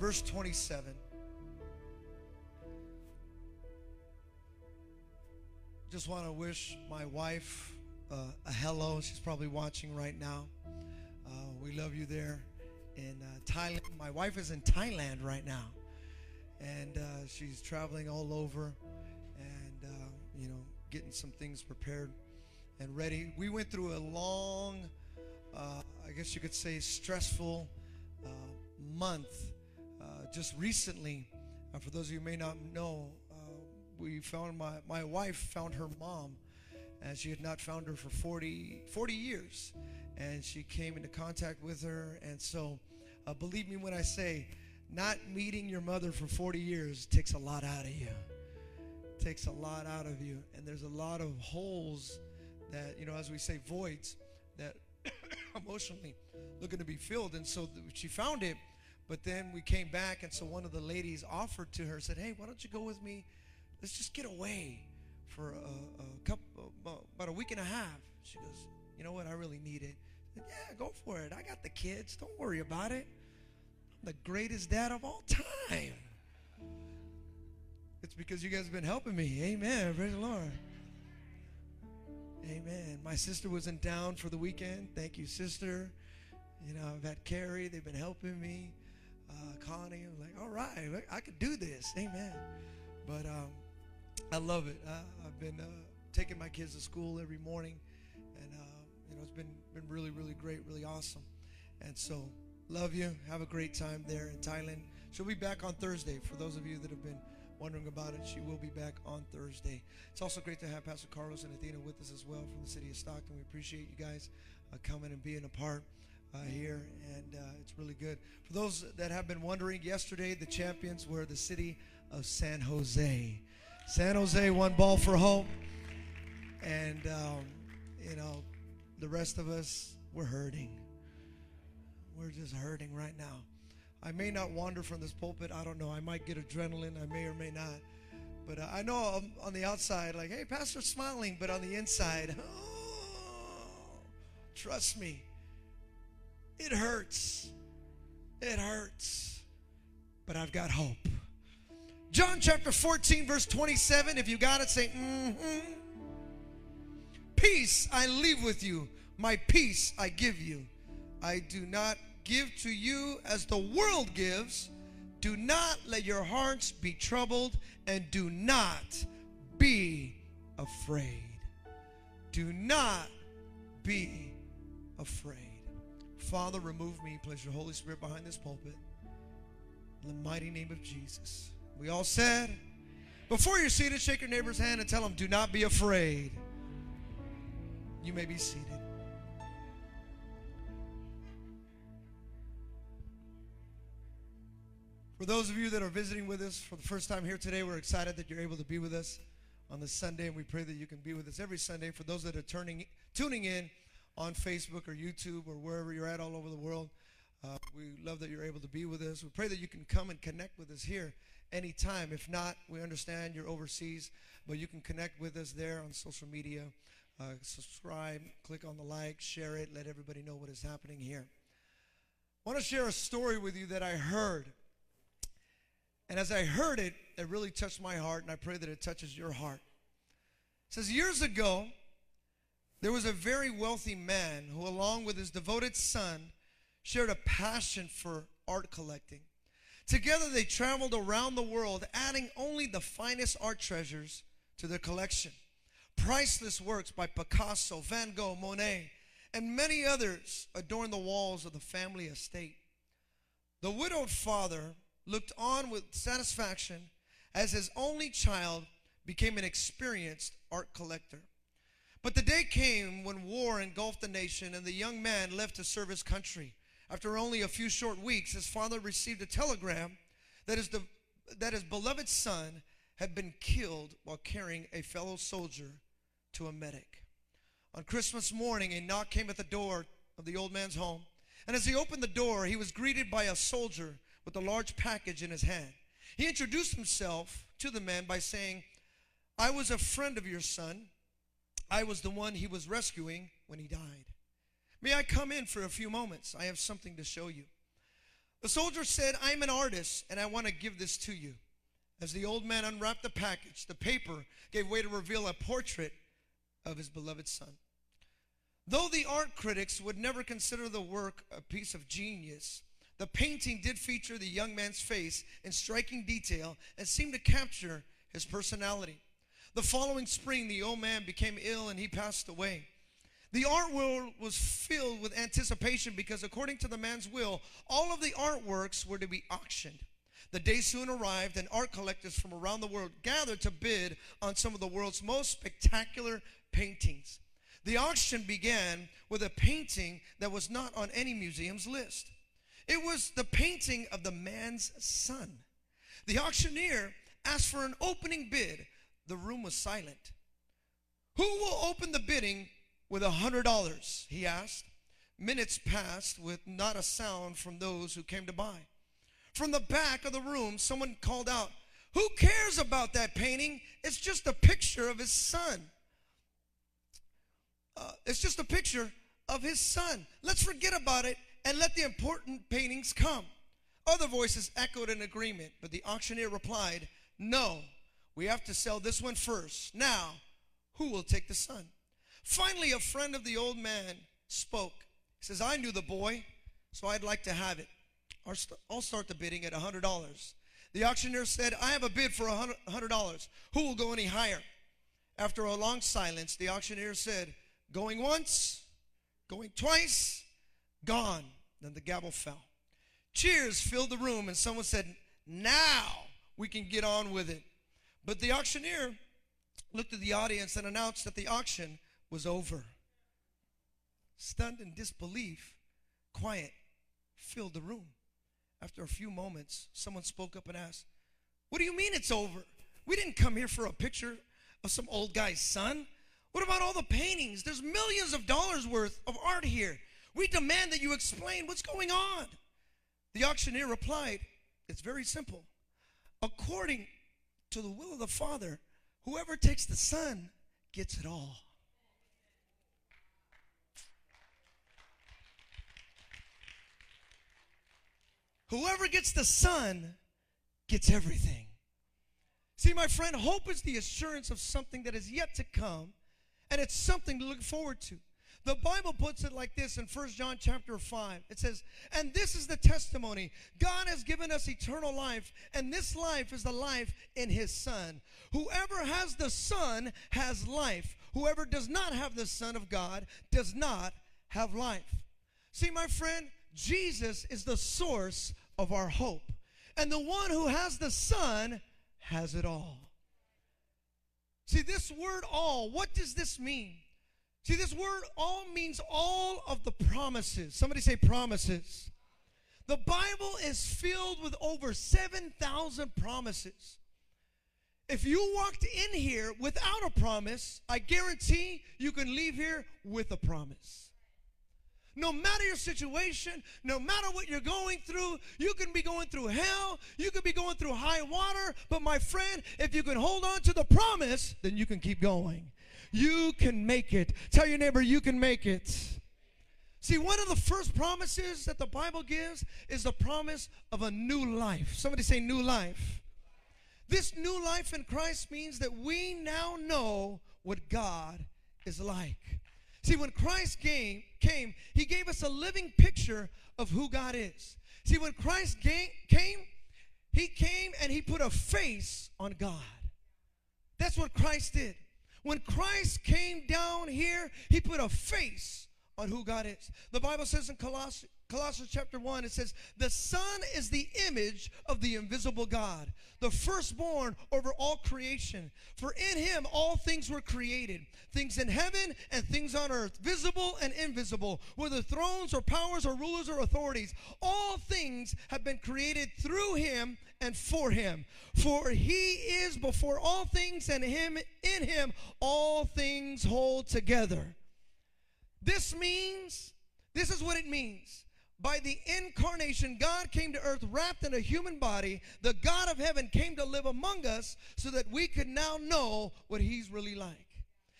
verse 27. Just want to wish my wife uh, a hello. She's probably watching right now. Uh, we love you there in uh, Thailand. My wife is in Thailand right now, and uh, she's traveling all over, and uh, you know, getting some things prepared and ready. We went through a long, uh, I guess you could say, stressful month just recently. Uh, for those of you who may not know, uh, we found my, my wife found her mom, and she had not found her for 40, 40 years. And she came into contact with her. And so, uh, believe me when I say, not meeting your mother for 40 years takes a lot out of you. Takes a lot out of you. And there's a lot of holes that, you know, as we say, voids that emotionally looking to be filled. And so she found it. But then we came back, and so one of the ladies offered to her, said, "Hey, why don't you go with me? Let's just get away for a, a couple, about a week and a half." She goes, "You know what? I really need it." Said, yeah, go for it. I got the kids. Don't worry about it. I'm the greatest dad of all time. It's because you guys have been helping me. Amen. Praise the Lord. Amen. My sister was in town for the weekend. Thank you, sister. You know, I've had Carrie. They've been helping me. Uh, Connie. I'm like, all right, I could do this. Amen. But um, I love it. Uh, I've been uh, taking my kids to school every morning, and uh, you know, it's been been really, really great, really awesome. And so, love you. Have a great time there in Thailand. She'll be back on Thursday. For those of you that have been wondering about it, she will be back on Thursday. It's also great to have Pastor Carlos and Athena with us as well from the city of Stockton. We appreciate you guys uh, coming and being a part uh, here, and uh, it's really good. For those that have been wondering, yesterday the champions were the city of San Jose. San Jose won ball for home, and um, you know the rest of us we're hurting. We're just hurting right now. I may not wander from this pulpit. I don't know. I might get adrenaline. I may or may not. But uh, I know I'm on the outside, like, hey, Pastor's smiling, but on the inside, oh, trust me, it hurts. It hurts. But I've got hope. John chapter 14, verse 27. If you got it, say, mm-hmm. Peace I leave with you, my peace I give you. I do not give to you as the world gives. Do not let your hearts be troubled, and do not be afraid. Do not be afraid. Father, remove me. Place your Holy Spirit behind this pulpit. In the mighty name of Jesus. We all said, before you're seated, shake your neighbor's hand and tell him, do not be afraid. You may be seated. For those of you that are visiting with us for the first time here today, we're excited that you're able to be with us on this Sunday, and we pray that you can be with us every Sunday. For those that are turning, tuning in on Facebook or YouTube or wherever you're at all over the world, uh, we love that you're able to be with us. We pray that you can come and connect with us here anytime. If not, we understand you're overseas, but you can connect with us there on social media. Uh, subscribe, click on the like, share it, let everybody know what is happening here. I want to share a story with you that I heard and as I heard it, it really touched my heart, and I pray that it touches your heart. It says, Years ago, there was a very wealthy man who, along with his devoted son, shared a passion for art collecting. Together, they traveled around the world, adding only the finest art treasures to their collection. Priceless works by Picasso, Van Gogh, Monet, and many others adorned the walls of the family estate. The widowed father looked on with satisfaction as his only child became an experienced art collector. But the day came when war engulfed the nation and the young man left to serve his country. After only a few short weeks, his father received a telegram that his, de- that his beloved son had been killed while carrying a fellow soldier to a medic. On Christmas morning, a knock came at the door of the old man's home. And as he opened the door, he was greeted by a soldier with a large package in his hand. He introduced himself to the man by saying, I was a friend of your son. I was the one he was rescuing when he died. May I come in for a few moments? I have something to show you. The soldier said, I'm an artist and I want to give this to you. As the old man unwrapped the package, the paper gave way to reveal a portrait of his beloved son. Though the art critics would never consider the work a piece of genius, the painting did feature the young man's face in striking detail and seemed to capture his personality. The following spring, the old man became ill and he passed away. The art world was filled with anticipation because, according to the man's will, all of the artworks were to be auctioned. The day soon arrived, and art collectors from around the world gathered to bid on some of the world's most spectacular paintings. The auction began with a painting that was not on any museum's list. It was the painting of the man's son. The auctioneer asked for an opening bid. The room was silent. Who will open the bidding with a hundred dollars? He asked. Minutes passed with not a sound from those who came to buy. From the back of the room, someone called out, Who cares about that painting? It's just a picture of his son. Uh, it's just a picture of his son. Let's forget about it and let the important paintings come. Other voices echoed in agreement, but the auctioneer replied, No, we have to sell this one first. Now, who will take the son? Finally, a friend of the old man spoke. He says, I knew the boy, so I'd like to have it. I'll start the bidding at $100. The auctioneer said, I have a bid for $100. Who will go any higher? After a long silence, the auctioneer said, Going once, going twice, gone. Then the gavel fell. Cheers filled the room, and someone said, Now we can get on with it. But the auctioneer looked at the audience and announced that the auction was over. Stunned in disbelief, quiet filled the room. After a few moments, someone spoke up and asked, What do you mean it's over? We didn't come here for a picture of some old guy's son. What about all the paintings? There's millions of dollars worth of art here. We demand that you explain what's going on. The auctioneer replied, It's very simple. According to the will of the Father, whoever takes the Son gets it all. Whoever gets the Son gets everything. See, my friend, hope is the assurance of something that is yet to come and it's something to look forward to. The Bible puts it like this in 1 John chapter 5. It says, And this is the testimony God has given us eternal life, and this life is the life in his Son. Whoever has the Son has life. Whoever does not have the Son of God does not have life. See, my friend, Jesus is the source of our hope. And the one who has the Son has it all. See, this word all, what does this mean? See, this word all means all of the promises. Somebody say promises. The Bible is filled with over 7,000 promises. If you walked in here without a promise, I guarantee you can leave here with a promise. No matter your situation, no matter what you're going through, you can be going through hell, you could be going through high water, but my friend, if you can hold on to the promise, then you can keep going. You can make it. Tell your neighbor, you can make it. See, one of the first promises that the Bible gives is the promise of a new life. Somebody say, new life. This new life in Christ means that we now know what God is like. See, when Christ came, came, he gave us a living picture of who God is. See, when Christ came, he came and he put a face on God. That's what Christ did. When Christ came down here, he put a face on who God is. The Bible says in Colossians, Colossians chapter 1, it says, The Son is the image of the invisible God, the firstborn over all creation. For in him all things were created, things in heaven and things on earth, visible and invisible, whether thrones or powers or rulers or authorities. All things have been created through him and for him. For he is before all things, and him in him all things hold together. This means, this is what it means by the incarnation, God came to earth wrapped in a human body. The God of heaven came to live among us so that we could now know what He's really like.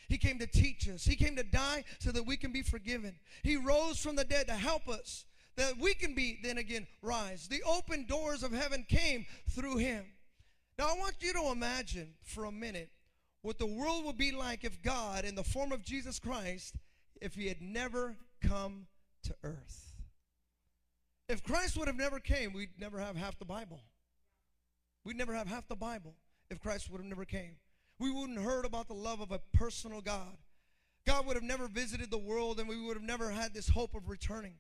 He came to teach us, He came to die so that we can be forgiven. He rose from the dead to help us that we can be then again rise. The open doors of heaven came through him. Now I want you to imagine for a minute what the world would be like if God, in the form of Jesus Christ, if he had never come to earth. If Christ would have never came, we'd never have half the Bible. We'd never have half the Bible if Christ would have never came. We wouldn't heard about the love of a personal God. God would have never visited the world and we would have never had this hope of returning.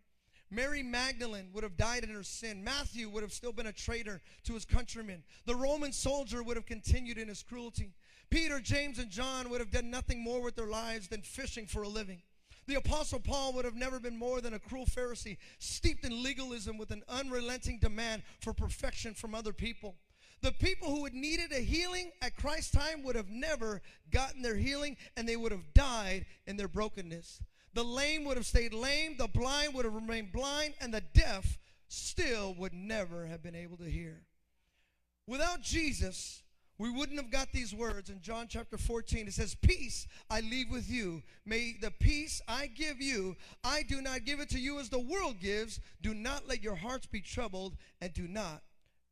Mary Magdalene would have died in her sin. Matthew would have still been a traitor to his countrymen. The Roman soldier would have continued in his cruelty. Peter, James, and John would have done nothing more with their lives than fishing for a living. The Apostle Paul would have never been more than a cruel Pharisee, steeped in legalism with an unrelenting demand for perfection from other people. The people who had needed a healing at Christ's time would have never gotten their healing and they would have died in their brokenness. The lame would have stayed lame, the blind would have remained blind, and the deaf still would never have been able to hear. Without Jesus, we wouldn't have got these words in John chapter 14. It says, Peace I leave with you. May the peace I give you, I do not give it to you as the world gives. Do not let your hearts be troubled, and do not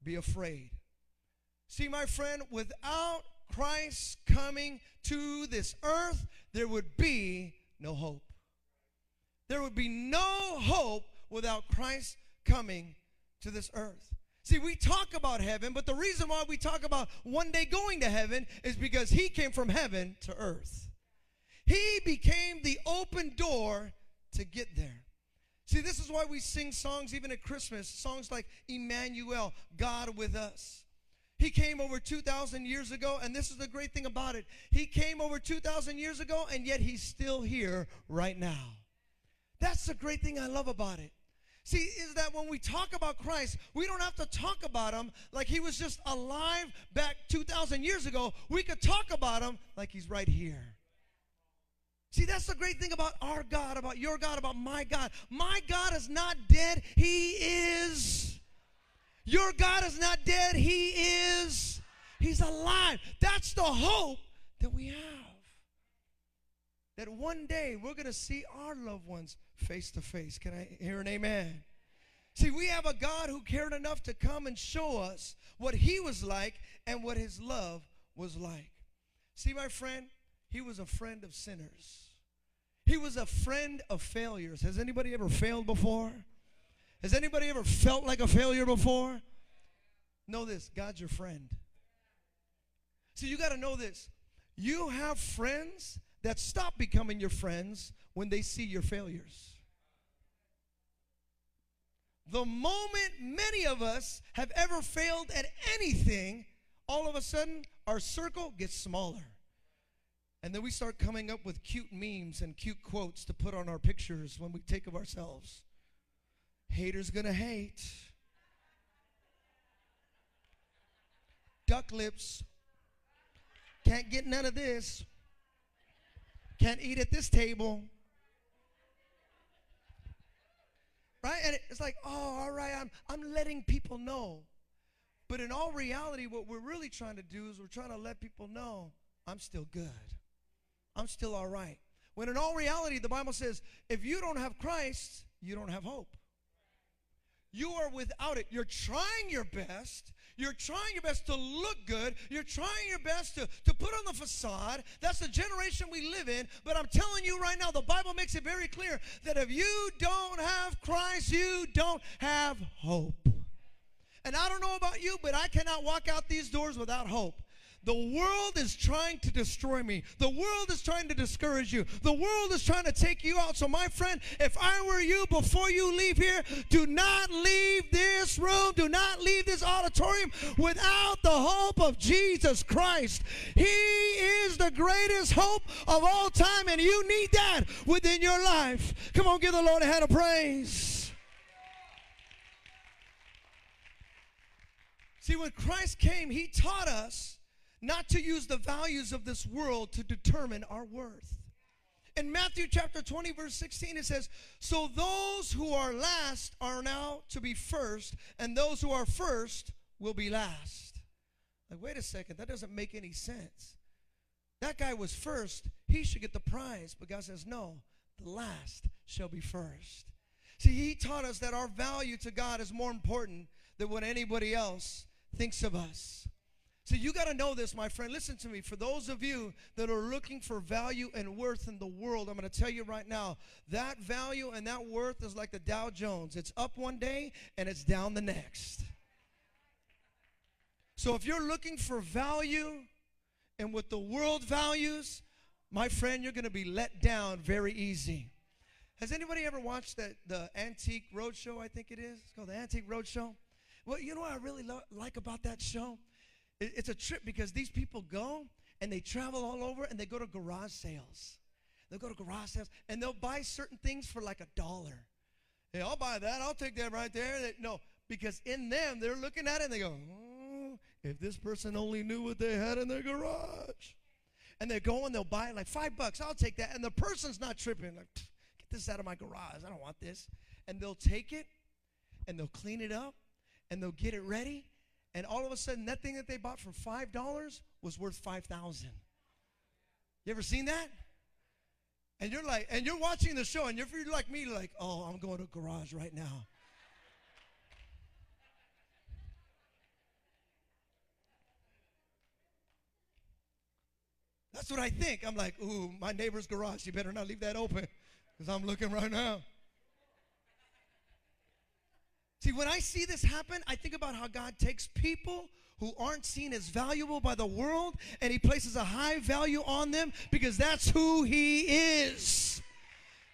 be afraid. See, my friend, without Christ coming to this earth, there would be no hope. There would be no hope without Christ coming to this earth. See, we talk about heaven, but the reason why we talk about one day going to heaven is because he came from heaven to earth. He became the open door to get there. See, this is why we sing songs even at Christmas, songs like Emmanuel, God with us. He came over 2,000 years ago, and this is the great thing about it. He came over 2,000 years ago, and yet he's still here right now. That's the great thing I love about it. See, is that when we talk about Christ, we don't have to talk about him like he was just alive back 2,000 years ago. We could talk about him like he's right here. See, that's the great thing about our God, about your God, about my God. My God is not dead, He is. Your God is not dead, He is. He's alive. That's the hope that we have that one day we're going to see our loved ones face to face. Can I hear an amen? See, we have a God who cared enough to come and show us what he was like and what his love was like. See, my friend, he was a friend of sinners. He was a friend of failures. Has anybody ever failed before? Has anybody ever felt like a failure before? Know this God's your friend. See, you got to know this. You have friends that stop becoming your friends when they see your failures. The moment many of us have ever failed at anything, all of a sudden our circle gets smaller. And then we start coming up with cute memes and cute quotes to put on our pictures when we take of ourselves. Haters gonna hate. Duck lips. Can't get none of this. Can't eat at this table. Right? And it's like, oh, all right, I'm, I'm letting people know. But in all reality, what we're really trying to do is we're trying to let people know I'm still good. I'm still all right. When in all reality, the Bible says, if you don't have Christ, you don't have hope. You are without it. You're trying your best. You're trying your best to look good. You're trying your best to, to put on the facade. That's the generation we live in. But I'm telling you right now, the Bible makes it very clear that if you don't have Christ, you don't have hope. And I don't know about you, but I cannot walk out these doors without hope. The world is trying to destroy me. The world is trying to discourage you. The world is trying to take you out. So, my friend, if I were you, before you leave here, do not leave this room. Do not leave this auditorium without the hope of Jesus Christ. He is the greatest hope of all time, and you need that within your life. Come on, give the Lord a hand of praise. See, when Christ came, He taught us not to use the values of this world to determine our worth. In Matthew chapter 20, verse 16, it says, So those who are last are now to be first, and those who are first will be last. Like, wait a second, that doesn't make any sense. That guy was first, he should get the prize. But God says, No, the last shall be first. See, he taught us that our value to God is more important than what anybody else thinks of us. So you got to know this, my friend. Listen to me. For those of you that are looking for value and worth in the world, I'm going to tell you right now that value and that worth is like the Dow Jones. It's up one day and it's down the next. So if you're looking for value and what the world values, my friend, you're going to be let down very easy. Has anybody ever watched that the Antique Roadshow? I think it is. It's called the Antique Roadshow. Well, you know what I really lo- like about that show? It, it's a trip because these people go and they travel all over and they go to garage sales. They'll go to garage sales and they'll buy certain things for like a dollar. Hey, I'll buy that. I'll take that right there. They, no, because in them they're looking at it and they go, oh, if this person only knew what they had in their garage. And they go and they'll buy it like five bucks. I'll take that. And the person's not tripping. Like, get this out of my garage. I don't want this. And they'll take it and they'll clean it up and they'll get it ready. And all of a sudden, that thing that they bought for five dollars was worth five thousand. You ever seen that? And you're like, and you're watching the show, and if you're like me, like, oh, I'm going to garage right now. That's what I think. I'm like, ooh, my neighbor's garage. You better not leave that open because I'm looking right now. See, when I see this happen, I think about how God takes people who aren't seen as valuable by the world and He places a high value on them because that's who He is.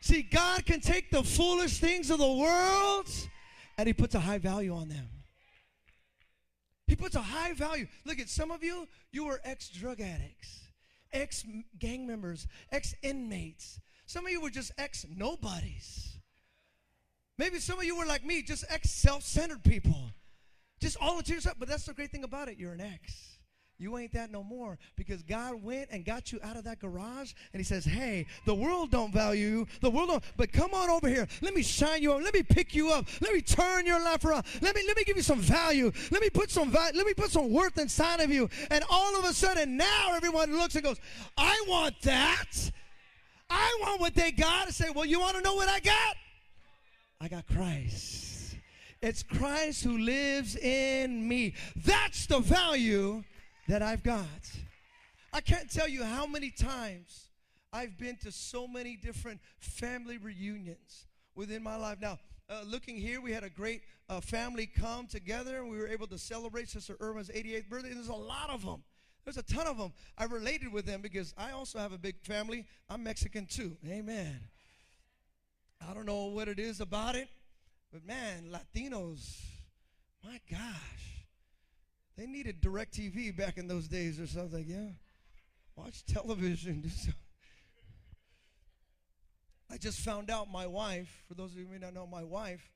See, God can take the foolish things of the world and He puts a high value on them. He puts a high value. Look at some of you, you were ex drug addicts ex gang members, ex inmates. Some of you were just ex nobodies. Maybe some of you were like me, just ex self centered people. Just all into yourself. But that's the great thing about it. You're an ex. You ain't that no more because God went and got you out of that garage and he says, "Hey, the world don't value you. The world don't, but come on over here. Let me shine you up. Let me pick you up. Let me turn your life around. Let me let me give you some value. Let me put some value, let me put some worth inside of you." And all of a sudden now everyone looks and goes, "I want that. I want what they got." I say, "Well, you want to know what I got? I got Christ. It's Christ who lives in me. That's the value that I've got. I can't tell you how many times I've been to so many different family reunions within my life. Now, uh, looking here, we had a great uh, family come together and we were able to celebrate Sister Irma's 88th birthday. And there's a lot of them. There's a ton of them. I related with them because I also have a big family. I'm Mexican too. Amen. I don't know what it is about it, but man, Latinos, my gosh. They needed DirecTV back in those days or something. Yeah. Watch television. I just found out my wife, for those of you who may not know my wife,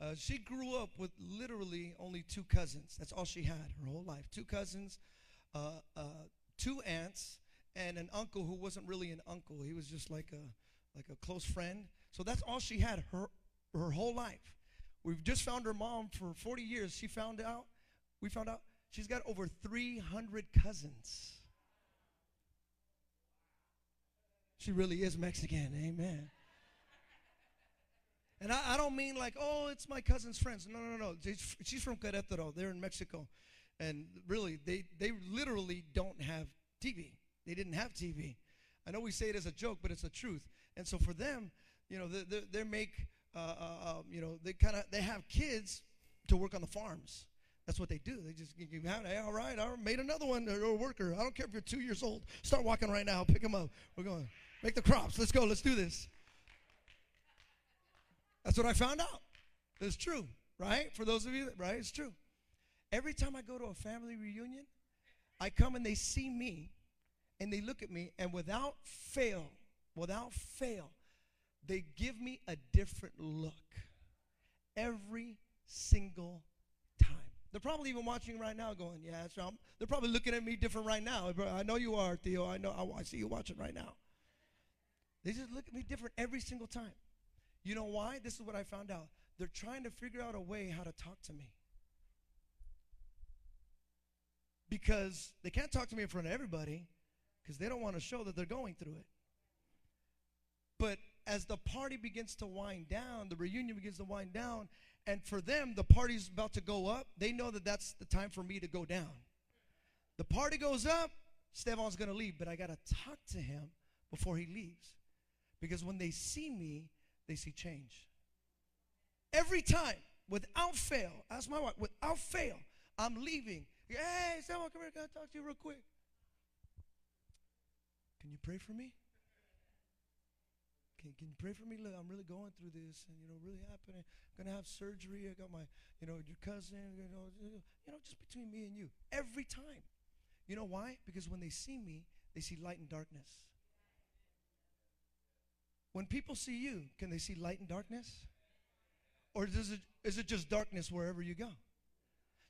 uh, she grew up with literally only two cousins. That's all she had her whole life. Two cousins, uh, uh, two aunts, and an uncle who wasn't really an uncle. He was just like a like a close friend. So that's all she had her her whole life. We've just found her mom for 40 years. She found out. We found out She's got over 300 cousins. She really is Mexican. Amen. And I, I, don't mean like, oh, it's my cousin's friends. No, no, no. She's from Querétaro. They're in Mexico. And really, they, they literally don't have TV. They didn't have TV. I know we say it as a joke, but it's the truth. And so for them, you know, they, they, they make, uh, uh, uh, you know, they kind of, they have kids to work on the farms. That's what they do. They just you have, hey, all right, I made another one. Or a worker. I don't care if you're two years old. Start walking right now. Pick them up. We're going make the crops. Let's go. Let's do this. That's what I found out. It's true, right? For those of you, that, right? It's true. Every time I go to a family reunion, I come and they see me, and they look at me, and without fail, without fail, they give me a different look every single time. they're probably even watching right now going, yeah, so I'm, they're probably looking at me different right now. I know you are, Theo. I know. I see you watching right now. They just look at me different every single time. You know why? This is what I found out. They're trying to figure out a way how to talk to me. Because they can't talk to me in front of everybody because they don't want to show that they're going through it. But as the party begins to wind down, the reunion begins to wind down, and for them, the party's about to go up, they know that that's the time for me to go down. The party goes up, Stefan's going to leave, but I got to talk to him before he leaves. Because when they see me, they see change. Every time, without fail, ask my wife, without fail, I'm leaving. Hey, Stefan, come here, I talk to you real quick? Can you pray for me? Can, can you pray for me? Look, I'm really going through this and, you know, really happening. I'm to have surgery. I got my, you know, your cousin, you know, you know, just between me and you. Every time. You know why? Because when they see me, they see light and darkness. When people see you, can they see light and darkness? Or does it, is it just darkness wherever you go?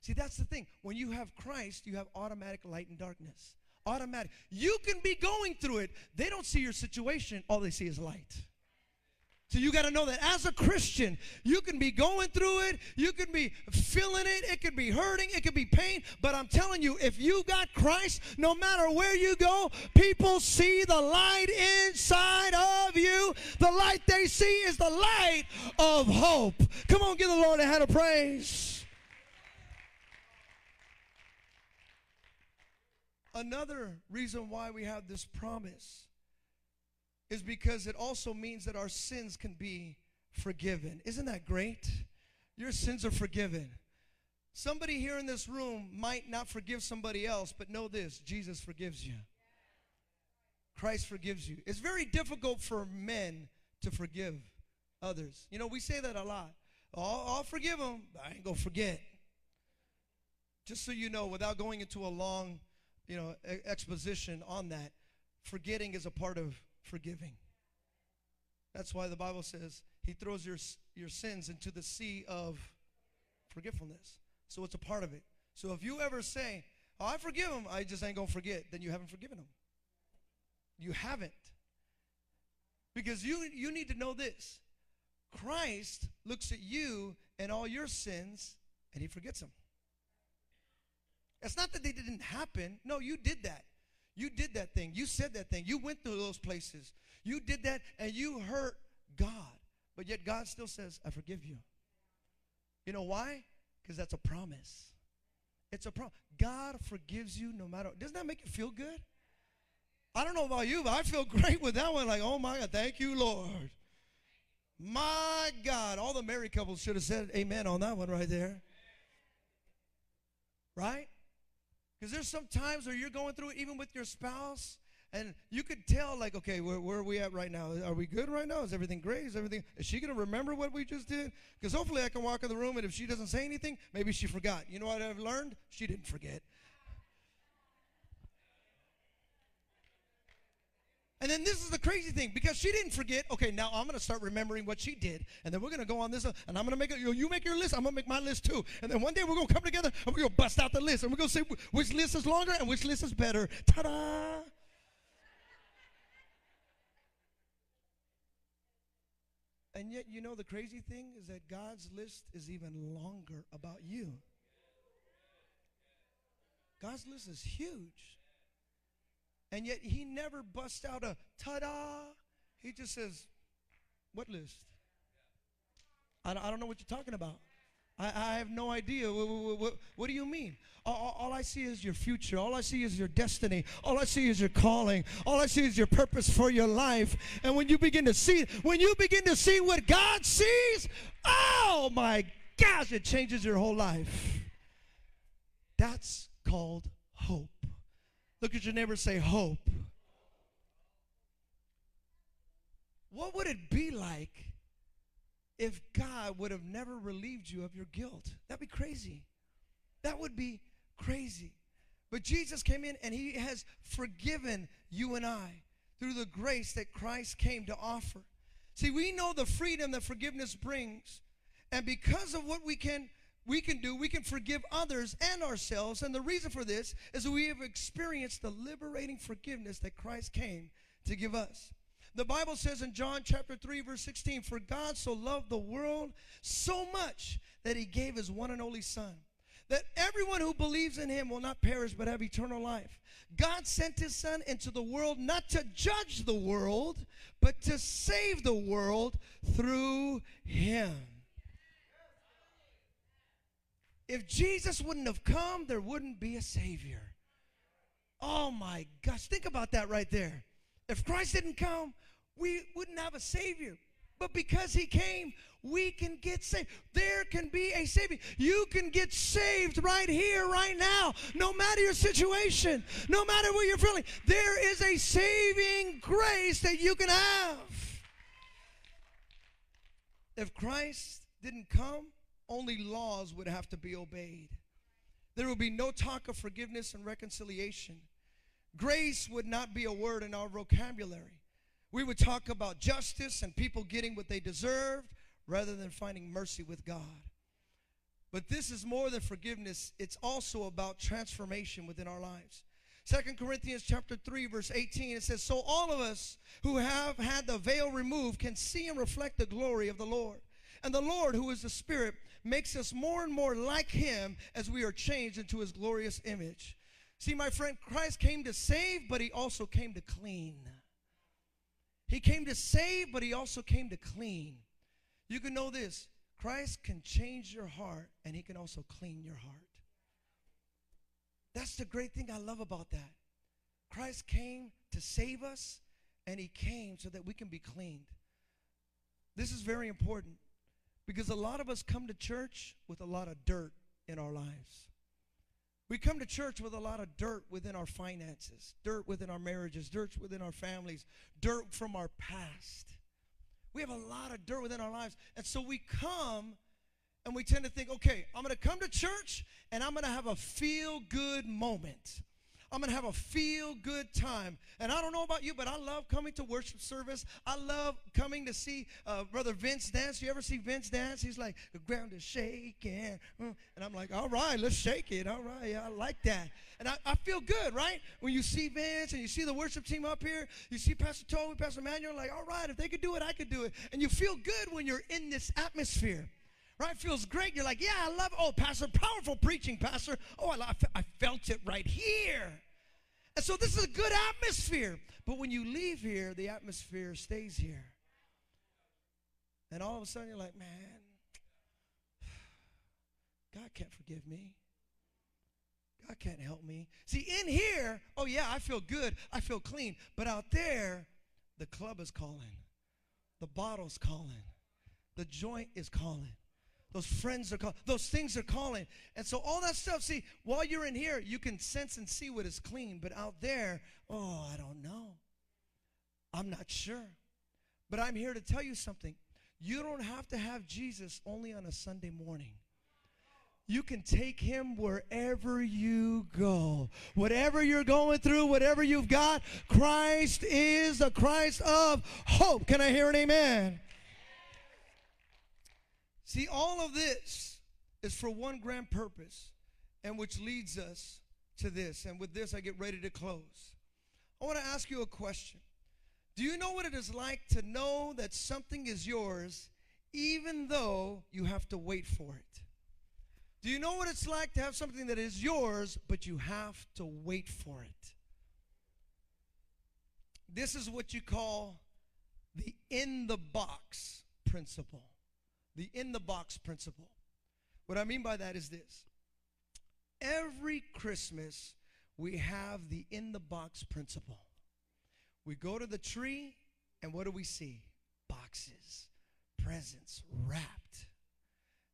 See, that's the thing. When you have Christ, you have automatic light and darkness. Automatic. You can be going through it. They don't see your situation. All they see is light. So you got to know that as a Christian, you can be going through it, you can be feeling it, it could be hurting, it could be pain, but I'm telling you, if you got Christ, no matter where you go, people see the light inside of you. The light they see is the light of hope. Come on, give the Lord a hand of praise. Another reason why we have this promise is because it also means that our sins can be forgiven. Isn't that great? Your sins are forgiven. Somebody here in this room might not forgive somebody else, but know this Jesus forgives you. Christ forgives you. It's very difficult for men to forgive others. You know, we say that a lot. I'll, I'll forgive them, I ain't going to forget. Just so you know, without going into a long, you know, exposition on that, forgetting is a part of forgiving. That's why the Bible says he throws your, your sins into the sea of forgetfulness. So it's a part of it. So if you ever say, oh, I forgive him, I just ain't going to forget, then you haven't forgiven him. You haven't. Because you, you need to know this Christ looks at you and all your sins and he forgets them. It's not that they didn't happen. No, you did that. You did that thing. You said that thing. You went through those places. You did that and you hurt God. But yet God still says, I forgive you. You know why? Because that's a promise. It's a promise. God forgives you no matter. Doesn't that make you feel good? I don't know about you, but I feel great with that one. Like, oh my God, thank you, Lord. My God. All the married couples should have said amen on that one right there. Right? Because there's some times where you're going through it even with your spouse, and you could tell, like, okay, where, where are we at right now? Are we good right now? Is everything great? Is everything? Is she gonna remember what we just did? Because hopefully I can walk in the room, and if she doesn't say anything, maybe she forgot. You know what I've learned? She didn't forget. And then this is the crazy thing because she didn't forget. Okay, now I'm going to start remembering what she did, and then we're going to go on this, and I'm going to make it. You, you make your list. I'm going to make my list too. And then one day we're going to come together and we're going to bust out the list, and we're going to say which list is longer and which list is better. Ta-da! And yet, you know, the crazy thing is that God's list is even longer about you. God's list is huge. And yet he never busts out a ta da. He just says, What list? I, I don't know what you're talking about. I, I have no idea. What, what, what do you mean? All, all, I see is your future. All I see is your destiny. All I see is your calling. All I see is your purpose for your life. And when you begin to see, when you begin to see what God sees, oh my gosh, it changes your whole life. That's called hope. Look at your neighbor say, hope. What would it be like if God would have never relieved you of your guilt? That'd be crazy. That would be crazy. But Jesus came in and he has forgiven you and I through the grace that Christ came to offer. See, we know the freedom that forgiveness brings. And because of what we can we can do, we can forgive others and ourselves. And the reason for this is we have experienced the liberating forgiveness that Christ came to give us. The Bible says in John chapter 3, verse 16, For God so loved the world so much that he gave his one and only Son, that everyone who believes in him will not perish but have eternal life. God sent his son into the world not to judge the world, but to save the world through him. If Jesus wouldn't have come, there wouldn't be a Savior. Oh my gosh, think about that right there. If Christ didn't come, we wouldn't have a Savior. But because He came, we can get saved. There can be a Savior. You can get saved right here, right now, no matter your situation, no matter what you're feeling. There is a saving grace that you can have. If Christ didn't come, only laws would have to be obeyed. There would be no talk of forgiveness and reconciliation. Grace would not be a word in our vocabulary. We would talk about justice and people getting what they deserved rather than finding mercy with God. But this is more than forgiveness, it's also about transformation within our lives. Second Corinthians chapter 3 verse 18 it says so all of us who have had the veil removed can see and reflect the glory of the Lord. And the Lord who is the spirit makes us more and more like him as we are changed into his glorious image. See, my friend, Christ came to save, but he also came to clean. He came to save, but he also came to clean. You can know this Christ can change your heart, and he can also clean your heart. That's the great thing I love about that. Christ came to save us, and he came so that we can be cleaned. This is very important. Because a lot of us come to church with a lot of dirt in our lives. We come to church with a lot of dirt within our finances, dirt within our marriages, dirt within our families, dirt from our past. We have a lot of dirt within our lives. And so we come and we tend to think, okay, I'm going to come to church and I'm going to have a feel good moment. I'm going to have a feel good time. And I don't know about you, but I love coming to worship service. I love coming to see uh, Brother Vince dance. You ever see Vince dance? He's like, the ground is shaking. And I'm like, all right, let's shake it. All right, yeah, I like that. And I, I feel good, right? When you see Vince and you see the worship team up here, you see Pastor Toby, Pastor Manuel, like, all right, if they could do it, I could do it. And you feel good when you're in this atmosphere right? Feels great. You're like, yeah, I love. Oh, Pastor, powerful preaching, Pastor. Oh, I, love, I felt it right here. And so this is a good atmosphere. But when you leave here, the atmosphere stays here. And all of a sudden, you're like, man, God can't forgive me. God can't help me. See, in here, oh yeah, I feel good. I feel clean. But out there, the club is calling. The bottle's calling. The joint is calling. Those friends are calling. Those things are calling. And so all that stuff, see, while you're in here, you can sense and see what is clean. But out there, oh, I don't know. I'm not sure. But I'm here to tell you something. You don't have to have Jesus only on a Sunday morning. You can take him wherever you go. Whatever you're going through, whatever you've got, Christ is the Christ of hope. Can I hear an amen? See, all of this is for one grand purpose, and which leads us to this. And with this, I get ready to close. I want to ask you a question. Do you know what it is like to know that something is yours even though you have to wait for it? Do you know what it's like to have something that is yours, but you have to wait for it? This is what you call the in the box principle the in the box principle. What I mean by that is this every Christmas, we have the in the box principle. We go to the tree, and what do we see? Boxes, presents, wrapped.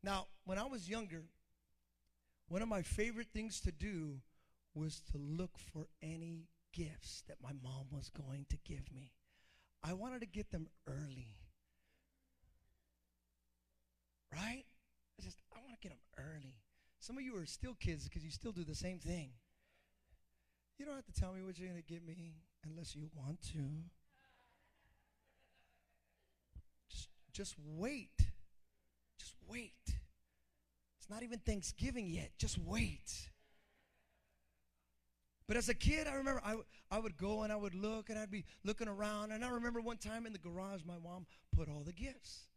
Now, when I was younger, one of my favorite things to do was to look for any gifts that my mom was going to give me. I wanted to get them early Right? I just, I want to get them early. Some of you are still kids because you still do the same thing. You don't have to tell me what you're going to give me unless you want to. Just, just wait. Just wait. It's not even Thanksgiving yet. Just wait. But as a kid, I remember I, I would go and I would look and I'd be looking around. And I remember one time in the garage, my mom put all the gifts.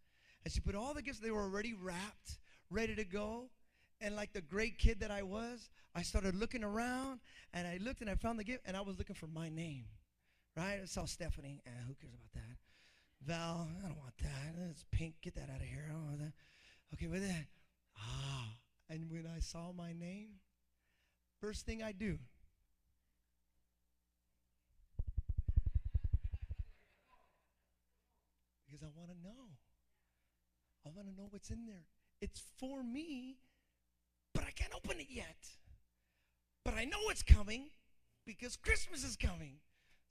And she put all the gifts, they were already wrapped, ready to go. And like the great kid that I was, I started looking around and I looked and I found the gift and I was looking for my name. Right? I saw Stephanie. Eh, who cares about that? Val, I don't want that. It's pink. Get that out of here. I don't want that. Okay, with that. Ah. And when I saw my name, first thing I do, because I want to know. I want to know what's in there. It's for me, but I can't open it yet. But I know it's coming because Christmas is coming.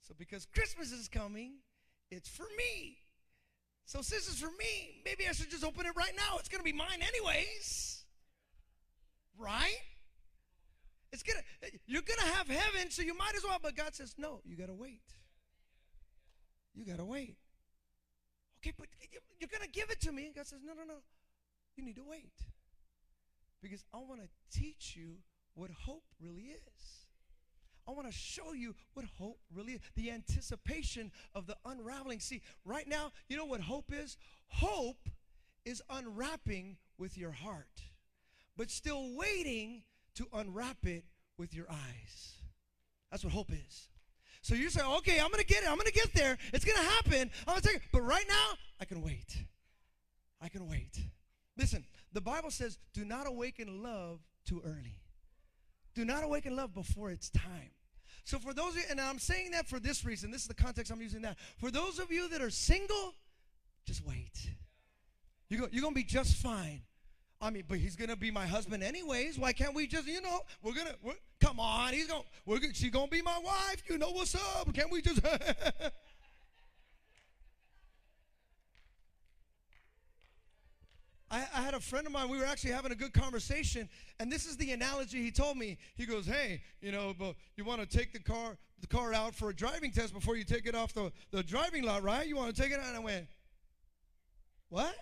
So because Christmas is coming, it's for me. So since it's for me, maybe I should just open it right now. It's going to be mine anyways. Right? It's to you're going to have heaven, so you might as well, but God says, "No, you got to wait." You got to wait. Okay, but you're going to give it to me. And God says, "No, no, no. You need to wait." Because I want to teach you what hope really is. I want to show you what hope really is. The anticipation of the unraveling. See, right now, you know what hope is? Hope is unwrapping with your heart, but still waiting to unwrap it with your eyes. That's what hope is. So you say, okay, I'm going to get it. I'm going to get there. It's going to happen. I'm going to take it. But right now, I can wait. I can wait. Listen, the Bible says, do not awaken love too early. Do not awaken love before it's time. So for those of you, and I'm saying that for this reason, this is the context I'm using that. For those of you that are single, just wait. You're, you're going to be just fine. I mean, but he's gonna be my husband anyways. Why can't we just, you know, we're gonna we're, come on? He's gonna we're gonna, she's gonna be my wife. You know what's up? Can't we just? I, I, had a friend of mine, we were actually having a good conversation, and this is the analogy he told me. He goes, Hey, you know, but you want to take the car the car out for a driving test before you take it off the, the driving lot, right? You want to take it out? And I went, What?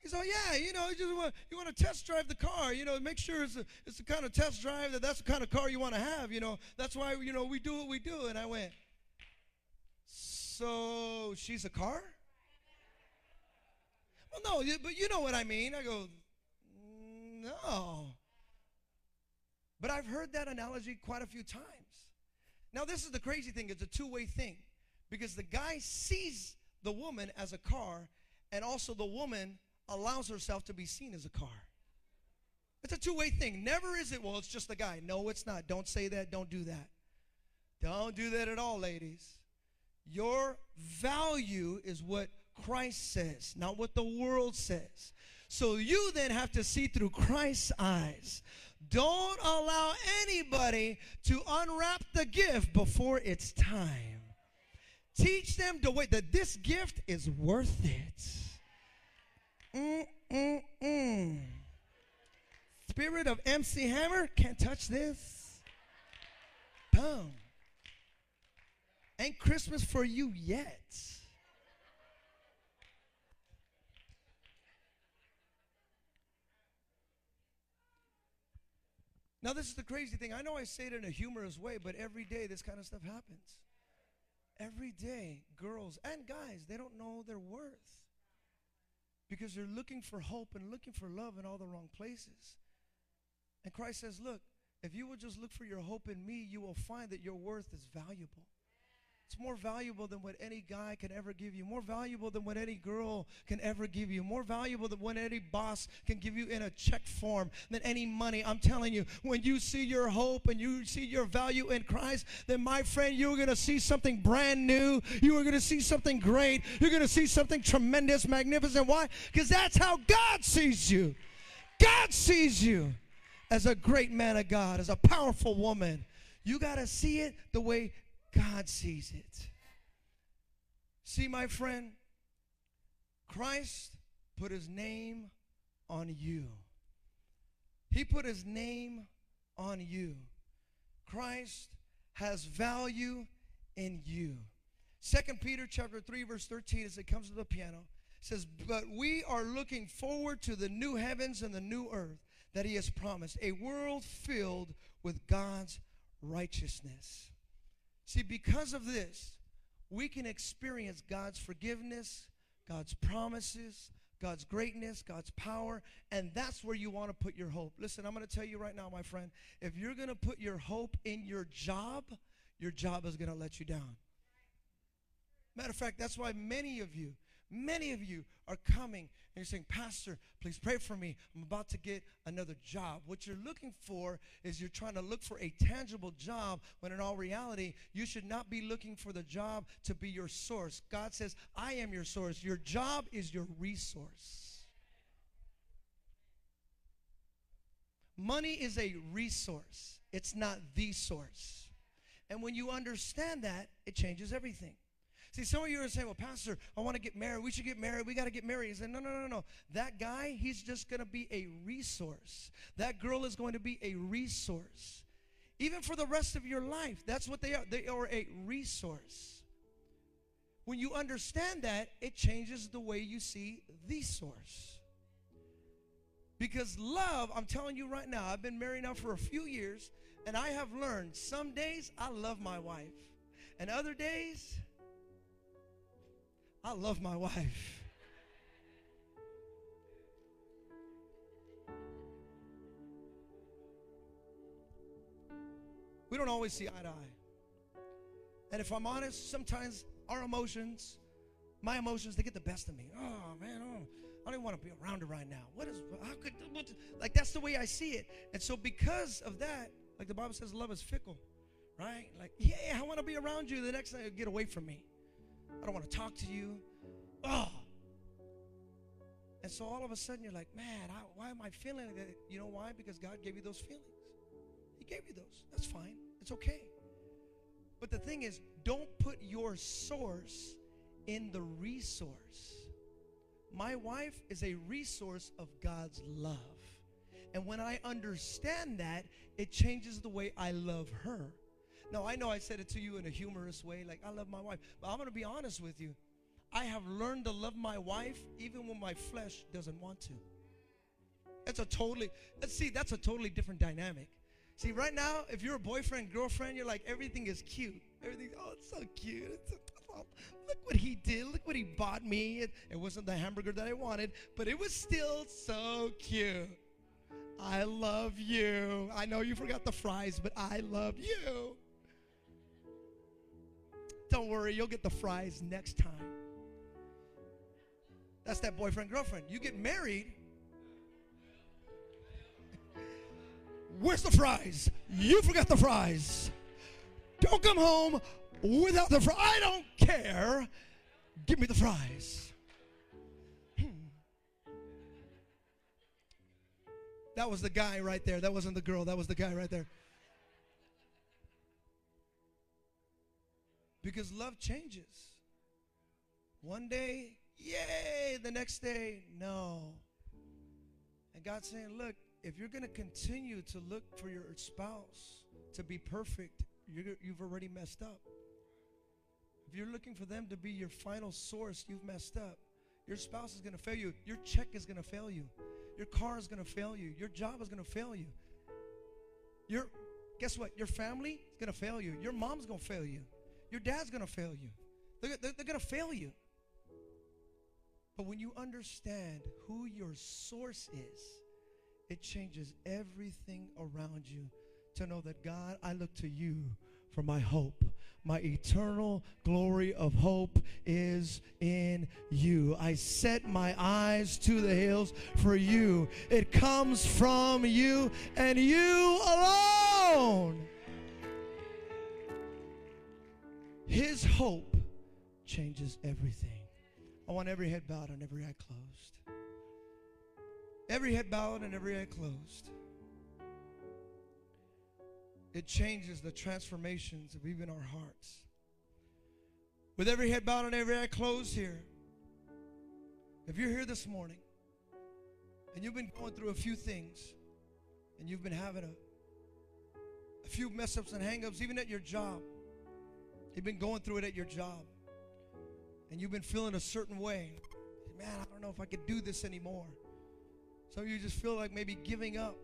He said, oh, yeah, you know, you just want, you want to test drive the car, you know, make sure it's, a, it's the kind of test drive that that's the kind of car you want to have, you know. That's why, you know, we do what we do. And I went, so she's a car? Well, no, but you know what I mean. I go, no. But I've heard that analogy quite a few times. Now, this is the crazy thing. It's a two-way thing. Because the guy sees the woman as a car, and also the woman allows herself to be seen as a car. It's a two-way thing. Never is it, well, it's just the guy. No, it's not. Don't say that. Don't do that. Don't do that at all, ladies. Your value is what Christ says, not what the world says. So you then have to see through Christ's eyes. Don't allow anybody to unwrap the gift before it's time. Teach them to wait that this gift is worth it. Mm, mm, mm. Spirit of MC Hammer can't touch this. Boom. Ain't Christmas for you yet. Now, this is the crazy thing. I know I say it in a humorous way, but every day this kind of stuff happens. Every day, girls and guys, they don't know their worth because they're looking for hope and looking for love in all the wrong places. And Christ says, Look, if you will just look for your hope in me, you will find that your worth is valuable. It's more valuable than what any guy can ever give you, more valuable than what any girl can ever give you, more valuable than what any boss can give you in a check form, than any money. I'm telling you, when you see your hope and you see your value in Christ, then my friend, you're going to see something brand new. You are going to see something great. You're going to see something tremendous, magnificent. Why? Because that's how God sees you. God sees you as a great man of God, as a powerful woman. You got to see it the way God sees it. See, my friend, Christ put his name on you. He put his name on you. Christ has value in you. Second Peter chapter 3 verse 13 as it comes to the piano says, "But we are looking forward to the new heavens and the new earth that he has promised, a world filled with God's righteousness." See, because of this, we can experience God's forgiveness, God's promises, God's greatness, God's power, and that's where you want to put your hope. Listen, I'm going to tell you right now, my friend, if you're going to put your hope in your job, your job is going to let you down. Matter of fact, that's why many of you, many of you are coming and you're saying, Pastor, please pray for me. I'm about to get another job. What you're looking for is you're trying to look for a tangible job when in all reality, you should not be looking for the job to be your source. God says, I am your source. Your job is your resource. Money is a resource, it's not the source. And when you understand that, it changes everything. See, some of you are saying, well, Pastor, I want to get married. We should get married. We got to get married. He said, no, no, no, no. That guy, he's just going to be a resource. That girl is going to be a resource. Even for the rest of your life, that's what they are. They are a resource. When you understand that, it changes the way you see the source. Because love, I'm telling you right now, I've been married now for a few years, and I have learned some days I love my wife, and other days I love my wife. We don't always see eye to eye. And if I'm honest, sometimes our emotions, my emotions, they get the best of me. Oh, man, oh, I don't even want to be around her right now. What is, how could, what, like, that's the way I see it. And so, because of that, like the Bible says, love is fickle, right? Like, yeah, I want to be around you. The next thing, get away from me. I don't want to talk to you. Oh. And so all of a sudden you're like, man, I, why am I feeling that? You know why? Because God gave you those feelings. He gave you those. That's fine. It's okay. But the thing is, don't put your source in the resource. My wife is a resource of God's love. And when I understand that, it changes the way I love her. Now, I know I said it to you in a humorous way, like I love my wife, but I'm going to be honest with you. I have learned to love my wife even when my flesh doesn't want to. That's a totally, let's see, that's a totally different dynamic. See, right now, if you're a boyfriend, girlfriend, you're like, everything is cute. Everything, oh, it's so cute. It's, oh, look what he did. Look what he bought me. It, it wasn't the hamburger that I wanted, but it was still so cute. I love you. I know you forgot the fries, but I love you. Don't worry, you'll get the fries next time. That's that boyfriend girlfriend. You get married. Where's the fries? You forgot the fries. Don't come home without the fries. I don't care. Give me the fries. Hmm. That was the guy right there. That wasn't the girl. That was the guy right there. Because love changes. One day, yay, the next day, no. And God's saying, look, if you're going to continue to look for your spouse to be perfect, you have already messed up. If you're looking for them to be your final source, you've messed up. Your spouse is going to fail you. Your check is going to fail you. Your car is going to fail you. Your job is going to fail you. Your guess what? Your family is going to fail you. Your mom's going to fail you. Your dad's going to fail you. They're, they're, they're going to fail you. But when you understand who your source is, it changes everything around you to know that God, I look to you for my hope. My eternal glory of hope is in you. I set my eyes to the hills for you. It comes from you and you alone. His hope changes everything. I want every head bowed and every eye closed. Every head bowed and every eye closed. It changes the transformations of even our hearts. With every head bowed and every eye closed here, if you're here this morning and you've been going through a few things and you've been having a, a few mess ups and hang ups, even at your job, You've been going through it at your job. And you've been feeling a certain way. Man, I don't know if I could do this anymore. Some of you just feel like maybe giving up.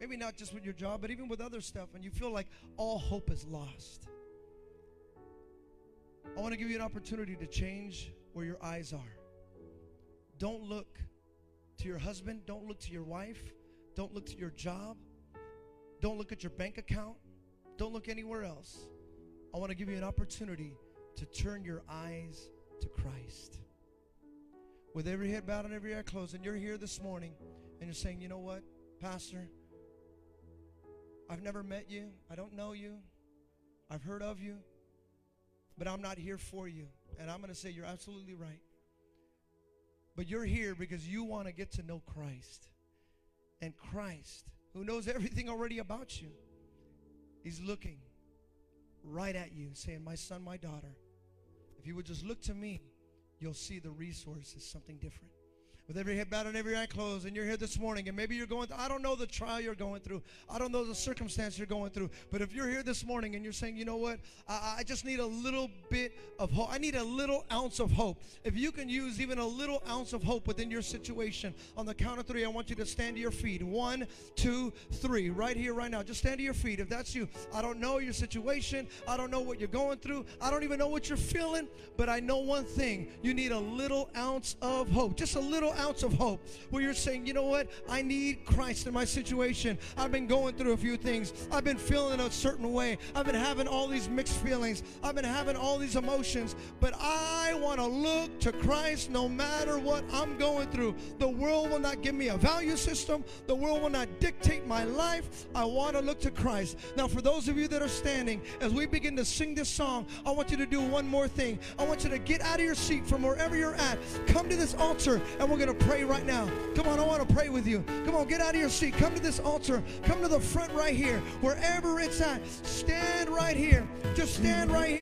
Maybe not just with your job, but even with other stuff. And you feel like all hope is lost. I want to give you an opportunity to change where your eyes are. Don't look to your husband. Don't look to your wife. Don't look to your job. Don't look at your bank account. Don't look anywhere else. I want to give you an opportunity to turn your eyes to Christ. With every head bowed and every eye closed, and you're here this morning and you're saying, you know what, Pastor? I've never met you. I don't know you. I've heard of you. But I'm not here for you. And I'm going to say, you're absolutely right. But you're here because you want to get to know Christ. And Christ, who knows everything already about you, is looking right at you, saying, My son, my daughter, if you would just look to me, you'll see the resources, something different with every head bowed and every eye closed, and you're here this morning, and maybe you're going through, I don't know the trial you're going through. I don't know the circumstance you're going through. But if you're here this morning and you're saying, you know what, I, I just need a little bit of hope. I need a little ounce of hope. If you can use even a little ounce of hope within your situation, on the count of three, I want you to stand to your feet. One, two, three. Right here, right now. Just stand to your feet. If that's you, I don't know your situation. I don't know what you're going through. I don't even know what you're feeling. But I know one thing. You need a little ounce of hope. Just a little ounce of hope where you're saying, you know what? I need Christ in my situation. I've been going through a few things. I've been feeling a certain way. I've been having all these mixed feelings. I've been having all these emotions. But I want to look to Christ no matter what I'm going through. The world will not give me a value system, the world will not dictate my life. I want to look to Christ. Now, for those of you that are standing, as we begin to sing this song, I want you to do one more thing. I want you to get out of your seat from wherever you're at. Come to this altar, and we're going to pray right now. Come on, I want to pray with you. Come on, get out of your seat. Come to this altar. Come to the front right here. Wherever it's at, stand right here. Just stand right here.